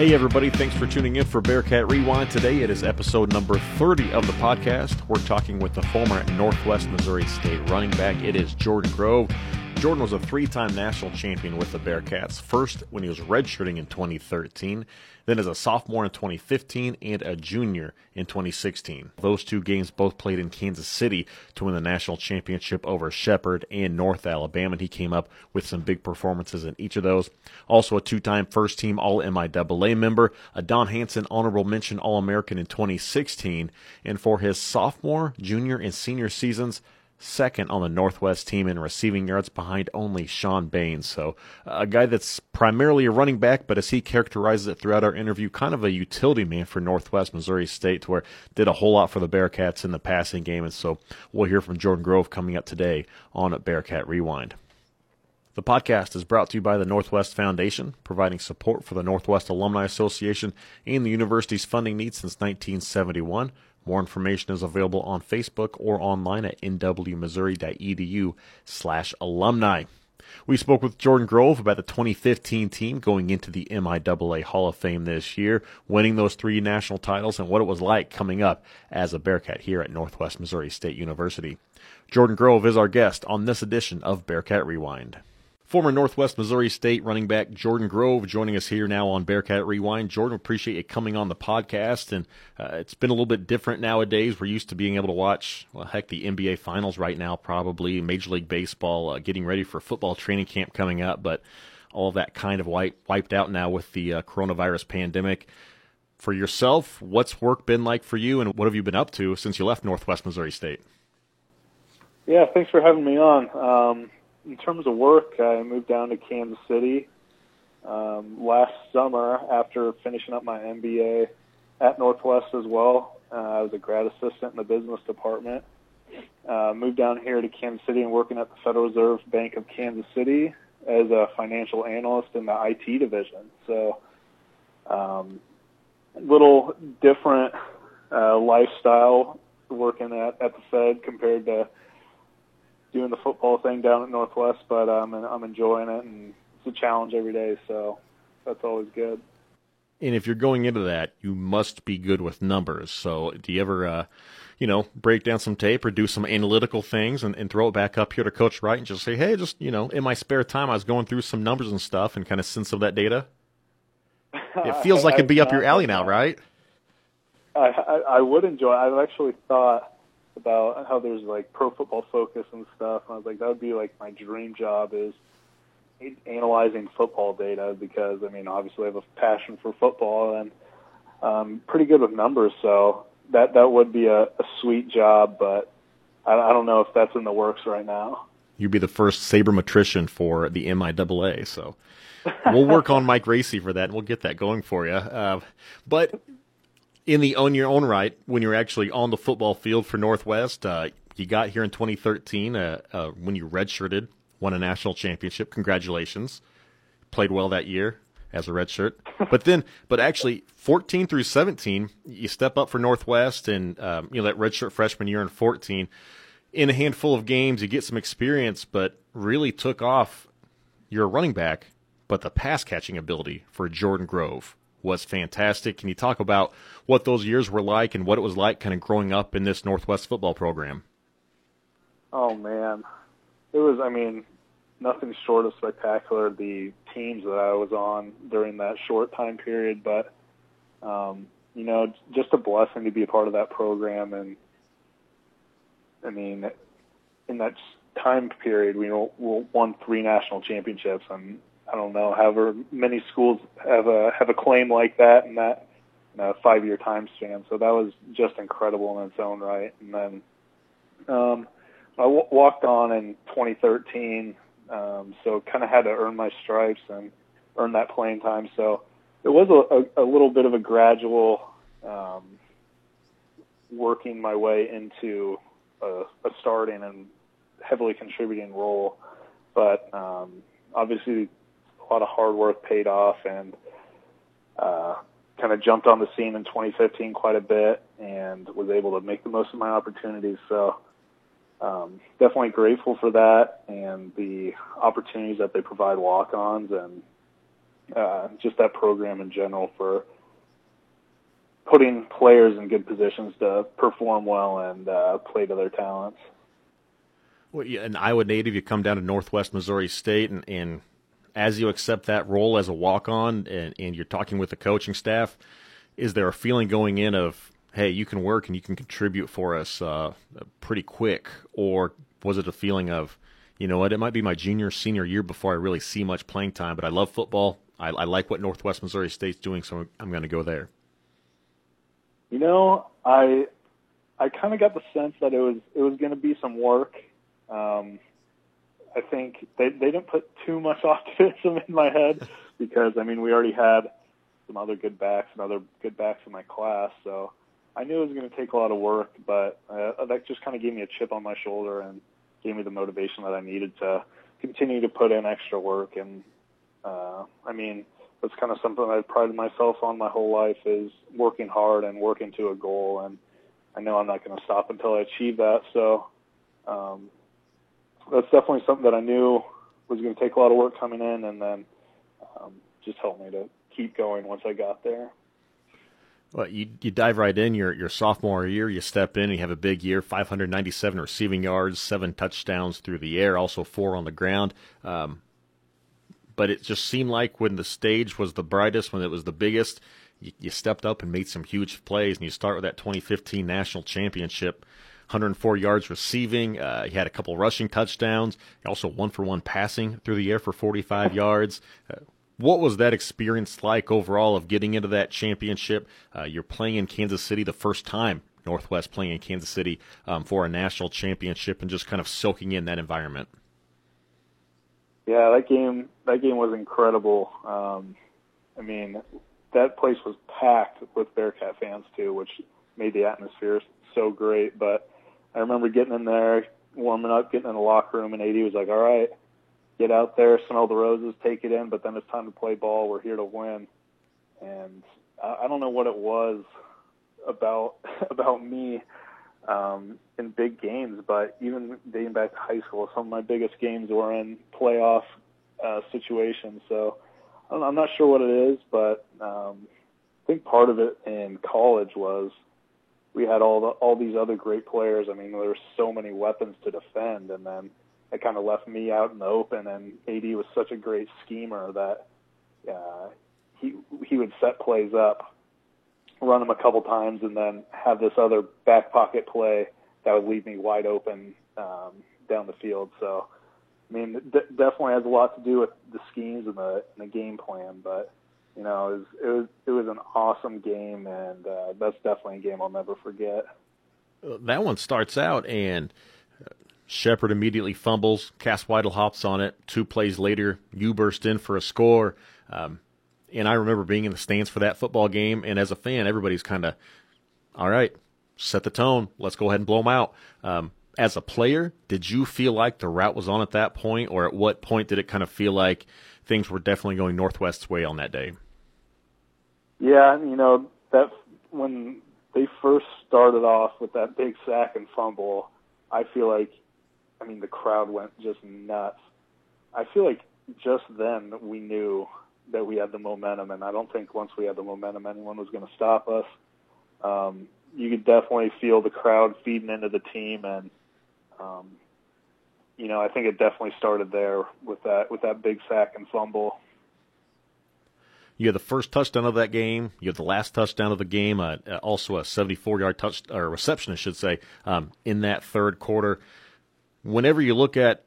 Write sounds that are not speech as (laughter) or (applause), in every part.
Hey, everybody, thanks for tuning in for Bearcat Rewind. Today it is episode number 30 of the podcast. We're talking with the former Northwest Missouri State running back. It is Jordan Grove. Jordan was a three time national champion with the Bearcats, first when he was redshirting in 2013, then as a sophomore in 2015 and a junior in 2016. Those two games both played in Kansas City to win the national championship over Shepherd and North Alabama. And he came up with some big performances in each of those. Also a two-time first team All MIAA member, a Don Hansen honorable mention All American in 2016, and for his sophomore, junior, and senior seasons second on the Northwest team in receiving yards behind only Sean Baines. So, a guy that's primarily a running back, but as he characterizes it throughout our interview, kind of a utility man for Northwest Missouri State, where did a whole lot for the Bearcats in the passing game. And so, we'll hear from Jordan Grove coming up today on Bearcat Rewind. The podcast is brought to you by the Northwest Foundation, providing support for the Northwest Alumni Association and the university's funding needs since 1971. More information is available on Facebook or online at nwmissouri.edu slash alumni. We spoke with Jordan Grove about the 2015 team going into the MIAA Hall of Fame this year, winning those three national titles, and what it was like coming up as a Bearcat here at Northwest Missouri State University. Jordan Grove is our guest on this edition of Bearcat Rewind. Former Northwest Missouri State running back Jordan Grove joining us here now on Bearcat Rewind. Jordan, appreciate you coming on the podcast. And uh, it's been a little bit different nowadays. We're used to being able to watch, well, heck, the NBA Finals right now, probably Major League Baseball, uh, getting ready for football training camp coming up. But all that kind of wipe, wiped out now with the uh, coronavirus pandemic. For yourself, what's work been like for you, and what have you been up to since you left Northwest Missouri State? Yeah, thanks for having me on. Um, in terms of work, I moved down to Kansas City um, last summer after finishing up my MBA at Northwest as well. Uh, I was a grad assistant in the business department. Uh, moved down here to Kansas City and working at the Federal Reserve Bank of Kansas City as a financial analyst in the IT division. So, um, little different uh, lifestyle working at, at the Fed compared to doing the football thing down at Northwest, but um, I'm enjoying it, and it's a challenge every day, so that's always good. And if you're going into that, you must be good with numbers. So, do you ever, uh, you know, break down some tape or do some analytical things and, and throw it back up here to Coach Wright and just say, hey, just you know, in my spare time, I was going through some numbers and stuff and kind of send some of that data. (laughs) It feels like it'd be up your alley now, right? I, I, I would enjoy. I've actually thought about how there's like pro football focus and stuff. And I was like, that would be like my dream job is analyzing football data because I mean, obviously I have a passion for football and um, pretty good with numbers. So that that would be a, a sweet job, but I, I don't know if that's in the works right now. You'd be the first sabermetrician for the MIAA. So we'll work on Mike Racy for that, and we'll get that going for you. Uh, but in the on your own right when you're actually on the football field for Northwest. Uh, you got here in 2013 uh, uh, when you redshirted, won a national championship. Congratulations! Played well that year as a redshirt. but then, but actually, 14 through 17, you step up for Northwest, and um, you know that redshirt freshman year in 14. In a handful of games, you get some experience, but really took off. You're a running back, but the pass catching ability for Jordan Grove was fantastic. Can you talk about what those years were like and what it was like kind of growing up in this Northwest football program? Oh man, it was. I mean, nothing short of spectacular. The teams that I was on during that short time period, but um, you know, just a blessing to be a part of that program. And I mean, in that time period, we won three national championships, and I don't know, however many schools have a have a claim like that in that in a five year time span. So that was just incredible in its own right. And then um, I w- walked on in 2013, um, so kind of had to earn my stripes and earn that playing time. So it was a, a, a little bit of a gradual um, working my way into a, a starting and heavily contributing role. But um, obviously a lot of hard work paid off and uh, kind of jumped on the scene in 2015 quite a bit and was able to make the most of my opportunities. So um, definitely grateful for that and the opportunities that they provide walk-ons and uh, just that program in general for putting players in good positions to perform well and uh, play to their talents. Well, yeah, an Iowa native, you come down to Northwest Missouri State, and, and as you accept that role as a walk on and, and you're talking with the coaching staff, is there a feeling going in of, hey, you can work and you can contribute for us uh, pretty quick? Or was it a feeling of, you know what, it might be my junior, senior year before I really see much playing time, but I love football. I, I like what Northwest Missouri State's doing, so I'm going to go there. You know, I I kind of got the sense that it was it was going to be some work. Um, I think they they didn't put too much (laughs) optimism in my head because I mean we already had some other good backs and other good backs in my class, so I knew it was going to take a lot of work. But uh, that just kind of gave me a chip on my shoulder and gave me the motivation that I needed to continue to put in extra work. And uh, I mean that's kind of something I've prided myself on my whole life is working hard and working to a goal. And I know I'm not going to stop until I achieve that. So. Um, that's definitely something that I knew was going to take a lot of work coming in, and then um, just helped me to keep going once I got there. Well, you you dive right in your your sophomore year. You step in and you have a big year: 597 receiving yards, seven touchdowns through the air, also four on the ground. Um, but it just seemed like when the stage was the brightest, when it was the biggest, you, you stepped up and made some huge plays. And you start with that 2015 national championship 104 yards receiving. Uh, he had a couple rushing touchdowns. Also one for one passing through the air for 45 yards. Uh, what was that experience like overall of getting into that championship? Uh, you're playing in Kansas City the first time Northwest playing in Kansas City um, for a national championship and just kind of soaking in that environment. Yeah, that game that game was incredible. Um, I mean, that place was packed with Bearcat fans too, which made the atmosphere so great. But I remember getting in there, warming up, getting in the locker room, and AD was like, "All right, get out there, smell the roses, take it in, but then it's time to play ball. We're here to win." And I, I don't know what it was about (laughs) about me um, in big games, but even dating back to high school, some of my biggest games were in playoff uh, situations. So I'm not sure what it is, but um, I think part of it in college was we had all the all these other great players. I mean, there were so many weapons to defend, and then it kind of left me out in the open. And AD was such a great schemer that uh, he he would set plays up, run them a couple times, and then have this other back pocket play that would leave me wide open um, down the field. So, I mean, d- definitely has a lot to do with the schemes and the, and the game plan, but you know, it was it was it was an awesome game, and uh, that's definitely a game I'll never forget. Uh, that one starts out, and uh, Shepherd immediately fumbles. Cass Weidel hops on it. Two plays later, you burst in for a score. Um, and I remember being in the stands for that football game, and as a fan, everybody's kind of, all right, set the tone. Let's go ahead and blow them out. Um, as a player, did you feel like the route was on at that point, or at what point did it kind of feel like things were definitely going Northwest's way on that day? Yeah, you know that when they first started off with that big sack and fumble, I feel like, I mean, the crowd went just nuts. I feel like just then we knew that we had the momentum, and I don't think once we had the momentum, anyone was going to stop us. Um, you could definitely feel the crowd feeding into the team, and um, you know, I think it definitely started there with that with that big sack and fumble. You had the first touchdown of that game. You had the last touchdown of the game. Uh, uh also a 74-yard touch or reception, I should say, um, in that third quarter. Whenever you look at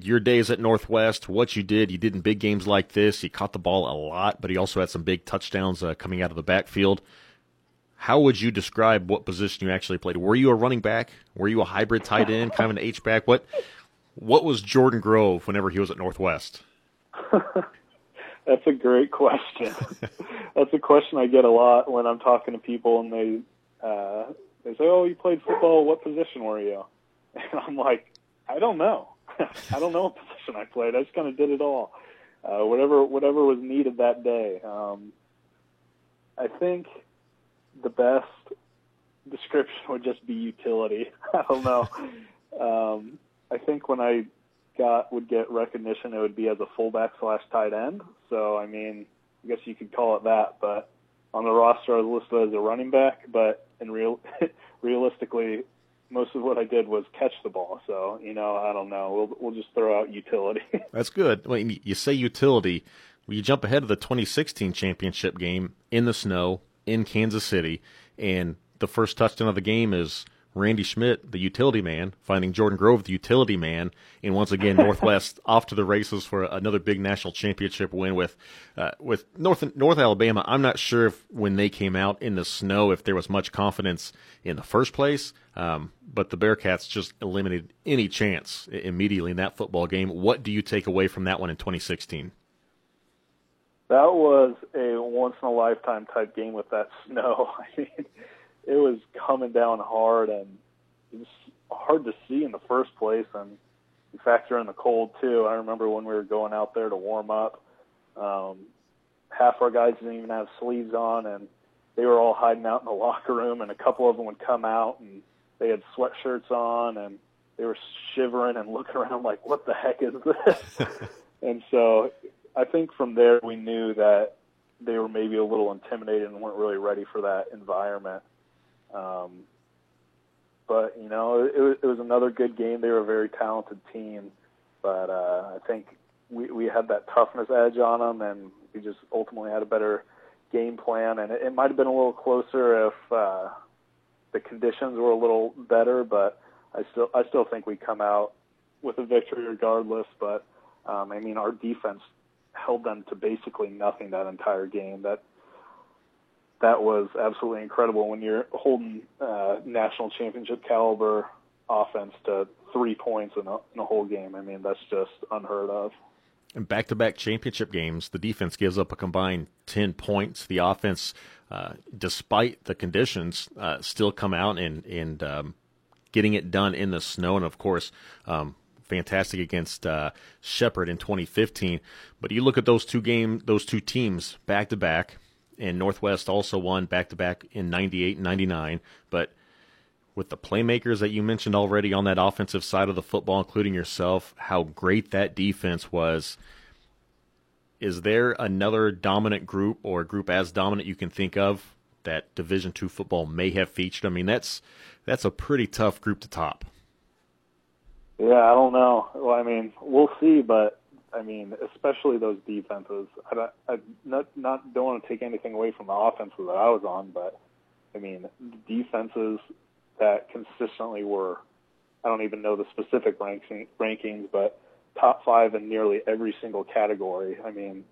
your days at Northwest, what you did, you did in big games like this. You caught the ball a lot, but he also had some big touchdowns uh, coming out of the backfield. How would you describe what position you actually played? Were you a running back? Were you a hybrid tight end, kind of an H back? What what was Jordan Grove whenever he was at Northwest? (laughs) That's a great question. (laughs) That's a question I get a lot when I'm talking to people and they uh, they say, "Oh, you played football. What position were you?" (laughs) And I'm like, "I don't know. I don't know what position I played. I just kind of did it all, uh, whatever whatever was needed that day." Um, I think the best description would just be utility. (laughs) I don't know. um, I think when I got would get recognition, it would be as a fullback slash tight end. So I mean, I guess you could call it that. But on the roster, I was listed as a running back. But in real, (laughs) realistically, most of what I did was catch the ball. So you know, I don't know. We'll we'll just throw out utility. (laughs) That's good. Well, you say utility. You jump ahead of the 2016 championship game in the snow in Kansas City, and the first touchdown of the game is Randy Schmidt, the utility man, finding Jordan Grove, the utility man, and once again (laughs) Northwest off to the races for another big national championship win with uh, with North North Alabama. I'm not sure if when they came out in the snow if there was much confidence in the first place, um, but the Bearcats just eliminated any chance immediately in that football game. What do you take away from that one in 2016? That was a once in a lifetime type game with that (laughs) snow. I mean it was coming down hard and it was hard to see in the first place and you factor in the cold too. I remember when we were going out there to warm up, um, half our guys didn't even have sleeves on and they were all hiding out in the (laughs) locker room and a couple of them would come out and they had sweatshirts on and they were shivering and (laughs) looking around like, what the heck is this? and so I think from there we knew that they were maybe a little intimidated and weren't really ready for that environment. Um, but you know, it, was, it was another good game. They were a very talented team, but uh, I think we we had that toughness edge on them, and we just ultimately had a better game plan. And it, it might have been a little closer if uh, the conditions were a little better, but I still I still think we come out with a victory regardless. But um, I mean, our defense held them to basically nothing that entire game. That that was absolutely incredible when you're holding uh, national championship caliber offense to three points in a, in a whole game. I mean, that's just unheard of. In back to back championship games, the defense gives up a combined 10 points. The offense, uh, despite the conditions, uh, still come out and, and um, getting it done in the snow. And of course, um, fantastic against uh, Shepherd in 2015. But you look at those two game, those two teams back to back and Northwest also won back to back in 98 and 99. But with the playmakers that you mentioned already on that offensive side of the football, including yourself, how great that defense was. Is there another dominant group or group as dominant you can think of that Division two football may have featured? I mean, that's that's a pretty tough group to top. Yeah, I don't know. Well, I mean, we'll see, but I mean, especially those defenses. I, I not not don't want to take anything away from the offenses that I was on, but I mean, defenses that consistently were. I don't even know the specific ranking, rankings, but top five in nearly every single category. I mean,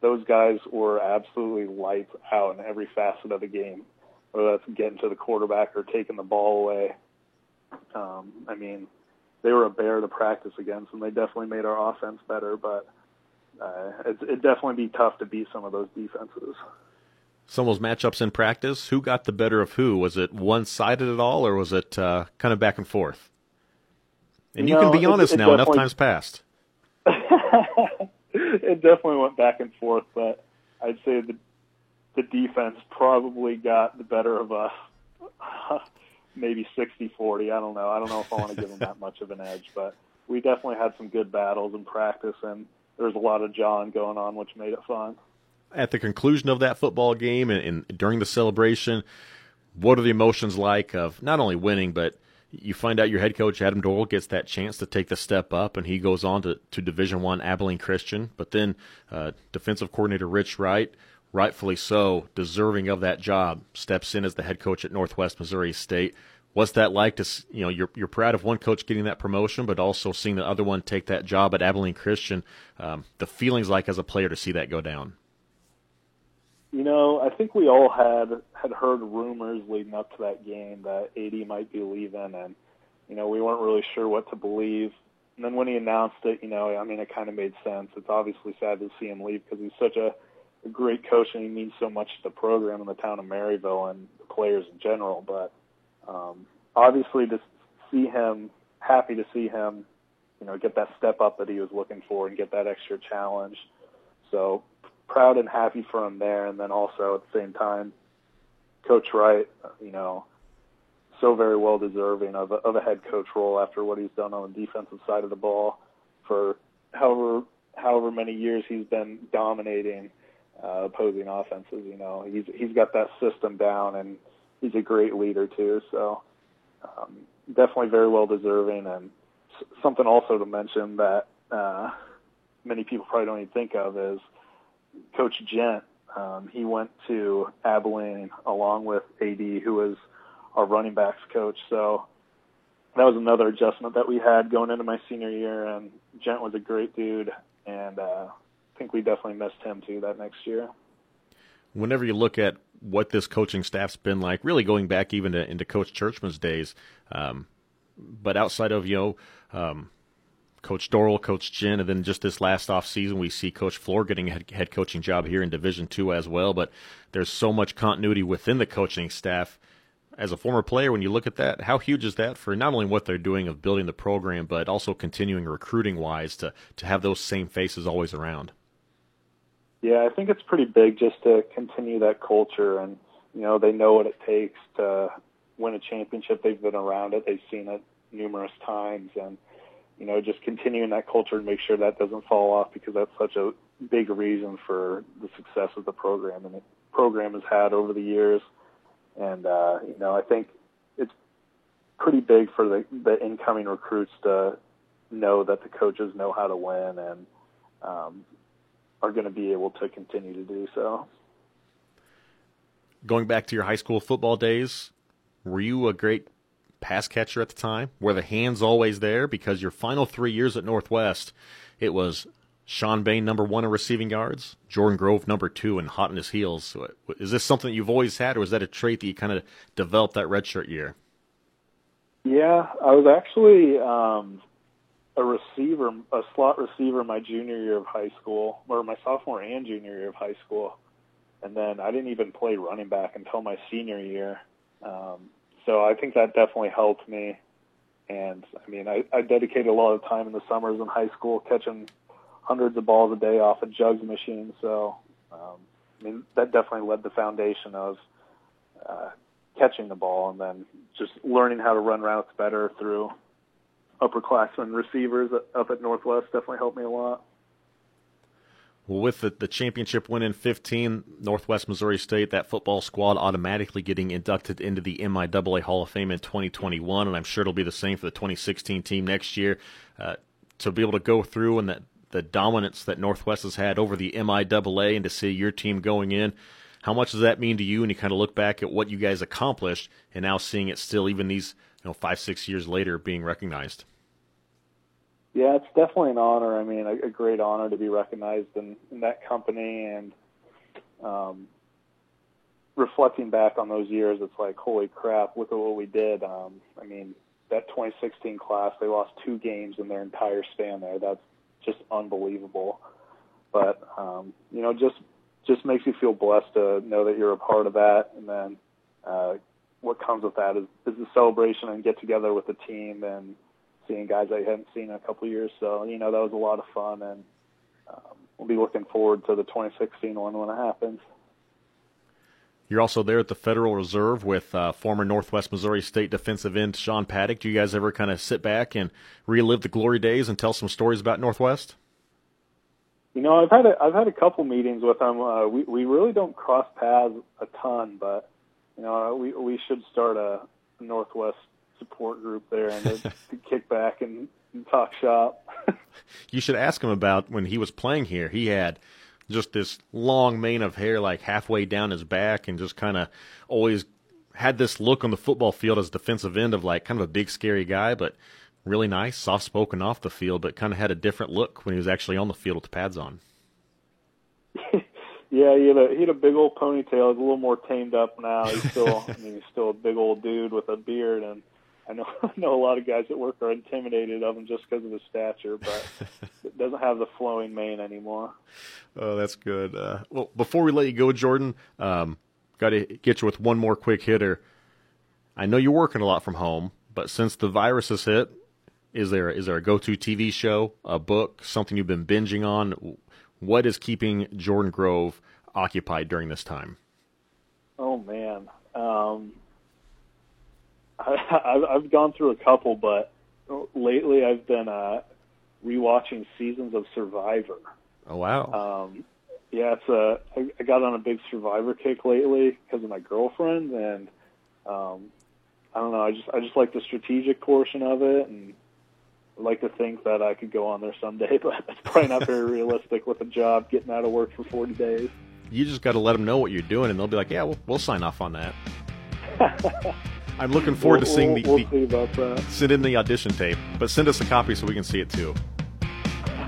those guys were absolutely lights out in every facet of the game, whether that's getting to the quarterback or taking the ball away. Um, I mean, they were a bear to practice against, and they definitely made our offense better. But uh, it, it'd definitely be tough to beat some of those defenses. Some of those matchups in practice, who got the better of who? Was it one-sided at all, or was it uh, kind of back and forth? And you, you know, can be honest it, it now. Enough times passed. (laughs) it definitely went back and forth, but I'd say the the defense probably got the better of us (laughs) maybe 60-40. I don't know. I don't know if I want to give them that much of an edge, but we definitely had some good battles in practice, and there was a lot of John going on, which made it fun. At the conclusion of that football game and, and during the celebration, what are the emotions like of not only winning, but you find out your head coach Adam Dorrel gets that chance to take the step up, and he goes on to, to Division One Abilene Christian. But then uh, defensive coordinator Rich Wright rightfully so, deserving of that job, steps in as the head coach at Northwest Missouri State. What's that like to you know you're you're proud of one coach getting that promotion, but also seeing the other one take that job at Abilene Christian? Um, the feelings like as a player to see that go down. You know, I think we all had had heard rumors leading up to that game that AD might be leaving, and you know we weren't really sure what to believe. And then when he announced it, you know, I mean, it kind of made sense. It's obviously sad to see him leave because he's such a great coach and he means so much to the program and the town of Maryville and the players in general. But um, obviously, to see him, happy to see him, you know, get that step up that he was looking for and get that extra challenge. So proud and happy for him there. And then also at the same time, Coach Wright, you know, so very well deserving of a, of a head coach role after what he's done on the defensive side of the ball for however however many years he's been dominating uh, opposing offenses. You know, he's he's got that system down, and he's a great leader too. So um, definitely very well deserving, and something also to mention that uh, many people probably don't even think of is Coach Gent. Um, he went to Abilene along with AD, who was our running backs coach. So that was another adjustment that we had going into my senior year. And Gent was a great dude, and uh, think we definitely missed him too that next year. Whenever you look at what this coaching staff's been like, really going back even to, into Coach Tjeerdsma's days, um, but outside of you know um, Coach Dorrel, Coach Jen, and then just this last off season, we see Coach Flohr getting a head, head coaching job here in Division Two as well. But there's so much continuity within the coaching staff. As a former player, when you look at that, how huge is that for not only what they're doing of building the program, but also continuing recruiting wise to to have those same faces always around? Yeah, I think it's pretty big just to continue that culture, and you know they know what it takes to win a championship. They've been around it. They've seen it numerous times, and you know just continuing that culture and make sure that doesn't fall off because that's such a big reason for the success of the program and the program has had over the years. And uh, you know I think it's pretty big for the the incoming recruits to know that the coaches know how to win and um, are going to be able to continue to do so. Going back to your high school football days, were you a great pass catcher at the time? Were the hands always there? Because your final three years at Northwest, it was Shawn Bane number one in receiving yards, Jordan Grove number two, and hot in his heels. So is this something that you've always had, or was that a trait that you kind of developed that redshirt year? Yeah, I was actually um, a receiver, a slot receiver, my junior year of high school, or my sophomore and junior year of high school, and then I didn't even play running back until my senior year. Um, so I think that definitely helped me. And I mean, I, I dedicated a lot of time in the summers in high school catching hundreds of balls a day off a jugs machine. So um, I mean, that definitely led the foundation of uh, catching the ball and then just learning how to run routes better through upperclassmen receivers up at Northwest definitely helped me a lot. Well, with the, the championship win in 15, Northwest Missouri State, that football squad automatically getting inducted into the MIAA Hall of Fame in 2021, and I'm sure it'll be the same for the 2016 team next year. Uh, to be able to go through and that the dominance that Northwest has had over the MIAA and to see your team going in, how much does that mean to you? And you kind of look back at what you guys accomplished, and now seeing it still, even these you know five six years later, being recognized. Yeah, it's definitely an honor. I mean, a, a great honor to be recognized in, in that company and um, reflecting back on those years, it's like, holy crap, look at what we did. Um, I mean, that 2016 class, they lost two games in their entire span there. That's just unbelievable. But um, you know, just just makes you feel blessed to know that you're a part of that, and then uh, what comes with that is, is the celebration and get together with the team and seeing guys I hadn't seen in a couple of years. So you know that was a lot of fun, and um, we'll be looking forward to the 2016 one when it happens. You're also there at the Federal Reserve with uh, former Northwest Missouri State defensive end Sean Paddock. Do you guys ever kind of sit back and relive the glory days and tell some stories about Northwest? You know, I've had a, I've had a couple meetings with him. Uh, we we really don't cross paths a ton, but you know, we we should start a Northwest support group there and to, (laughs) to kick back and, and talk shop. (laughs) you should ask him about when he was playing here. He had just this long mane of hair, like halfway down his back, and just kind of always had this look on the football field as defensive end of like kind of a big scary guy, but really nice, soft spoken off the field, but kind of had a different look when he was actually on the field with the pads on. (laughs) yeah, he had a he had a big old ponytail. He's a little more tamed up now. He's still (laughs) I mean he's still a big old dude with a beard and I know (laughs) I know a lot of guys at work are intimidated of him just because of his stature, but it doesn't have the flowing mane anymore. Oh, that's good. Uh, well, before we let you go, Jordan, um, got to get you with one more quick hitter. I know you're working a lot from home, but since the virus has hit, is there is there a go-to TV show, a book, something you've been binging on? What is keeping Jordan Grove occupied during this time? Oh man. Um, (laughs) I, I've gone through a couple, but lately I've been uh, rewatching seasons of Survivor. Oh wow! Um, yeah, it's a. I, I got on a big Survivor kick lately because of my girlfriend, and um, I don't know. I just I just like the strategic portion of it, and I like to think that I could go on there someday, (laughs) but it's probably not very realistic with a job getting out of work for 40 days. You just got to let them know what you're doing, and they'll be like, "Yeah, we'll, we'll sign off on that." (laughs) I'm looking forward we'll, to seeing the, we'll the see about that. send in the audition tape, but send us a copy so we can see it too.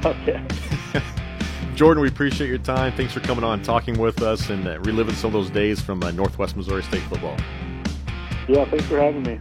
Okay. (laughs) Jordan, we appreciate your time. Thanks for coming on, talking with us, and uh, reliving some of those days from uh, Northwest Missouri State football. Yeah, thanks for having me.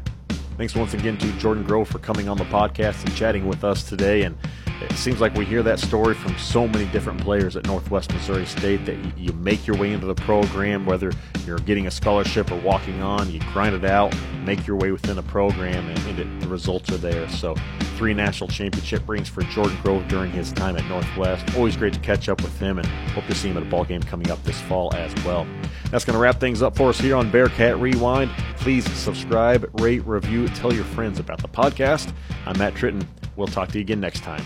Thanks once again to Jordan Grove for coming on the podcast and chatting with us today. And it seems like we hear that story from so many different players at Northwest Missouri State that you make your way into the program, whether you're getting a scholarship or walking on, you grind it out, make your way within a program, and, and it, the results are there. So, three national championship rings for Jordan Grove during his time at Northwest. Always great to catch up with him, and hope to see him at a ball game coming up this fall as well. That's going to wrap things up for us here on Bearcat Rewind. Please subscribe, rate, review, tell your friends about the podcast. I'm Matt Tritton. We'll talk to you again next time.